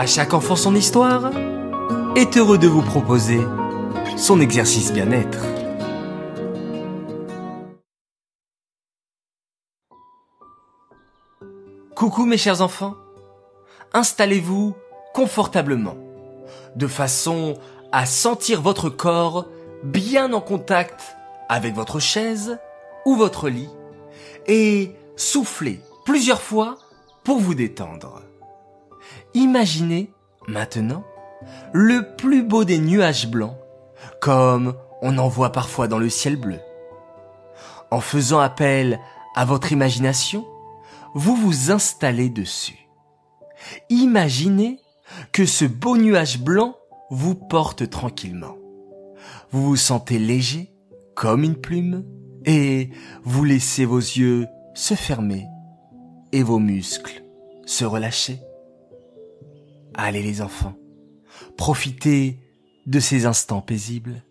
À chaque enfant son histoire est heureux de vous proposer son exercice bien-être. Coucou mes chers enfants, installez-vous confortablement, de façon à sentir votre corps bien en contact avec votre chaise ou votre lit et soufflez plusieurs fois pour vous détendre. Imaginez maintenant le plus beau des nuages blancs, comme on en voit parfois dans le ciel bleu. En faisant appel à votre imagination, vous vous installez dessus. Imaginez que ce beau nuage blanc vous porte tranquillement. Vous vous sentez léger comme une plume et vous laissez vos yeux se fermer et vos muscles se relâcher. Allez les enfants, profitez de ces instants paisibles.